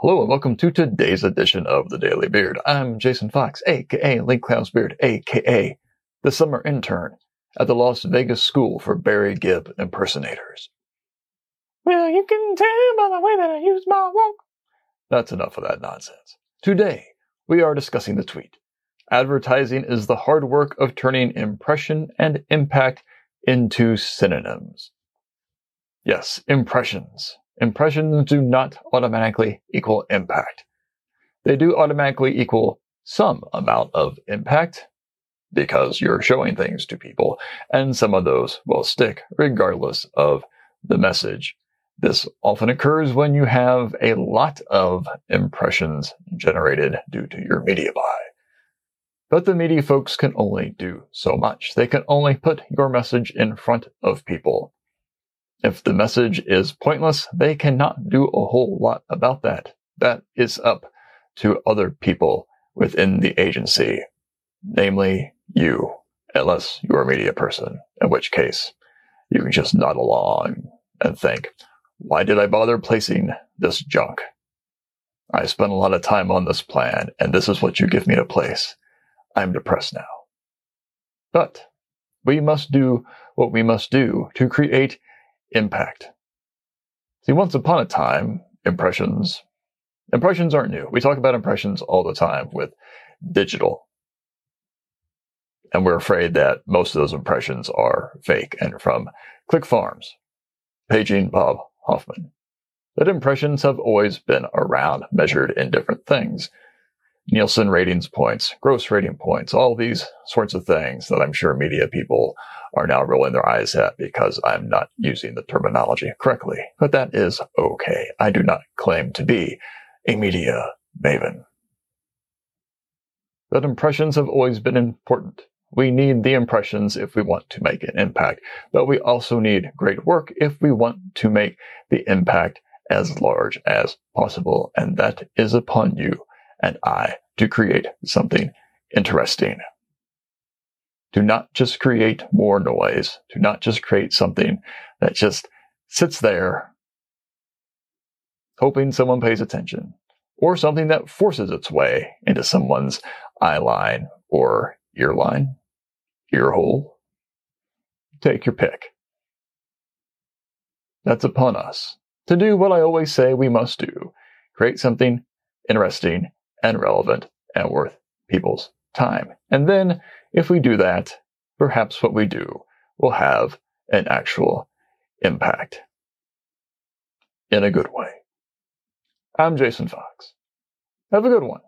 Hello and welcome to today's edition of the Daily Beard. I'm Jason Fox, aka Lee Clow's Beard, aka the summer intern at the Las Vegas School for Barry Gibb impersonators. Well, you can tell by the way that I use my walk. That's enough of that nonsense. Today, we are discussing the tweet. Advertising is the hard work of turning impression and impact into synonyms. Yes, impressions. Impressions do not automatically equal impact. They do automatically equal some amount of impact because you're showing things to people, and some of those will stick regardless of the message. This often occurs when you have a lot of impressions generated due to your media buy. But the media folks can only do so much. They can only put your message in front of people. If the message is pointless, they cannot do a whole lot about that. That is up to other people within the agency, namely you, unless you're a media person, in which case you can just nod along and think, why did I bother placing this junk? I spent a lot of time on this plan, and this is what you give me to place. I'm depressed now. But we must do what we must do to create impact. See, once upon a time, impressions, impressions aren't new. We talk about impressions all the time with digital. And we're afraid that most of those impressions are fake and from click farms, paging Bob Hoffman. But impressions have always been around, measured in different things. Nielsen ratings points, gross rating points, all these sorts of things that I'm sure media people are now rolling their eyes at because I'm not using the terminology correctly. But that is okay. I do not claim to be a media maven. But impressions have always been important. We need the impressions if we want to make an impact, but we also need great work if we want to make the impact as large as possible. And that is upon you and I to create something interesting. Do not just create more noise. Do not just create something that just sits there hoping someone pays attention or something that forces its way into someone's eye line or ear line, ear hole. Take your pick. That's upon us to do what I always say we must do create something interesting and relevant and worth people's time. And then, if we do that, perhaps what we do will have an actual impact in a good way. I'm Jason Fox. Have a good one.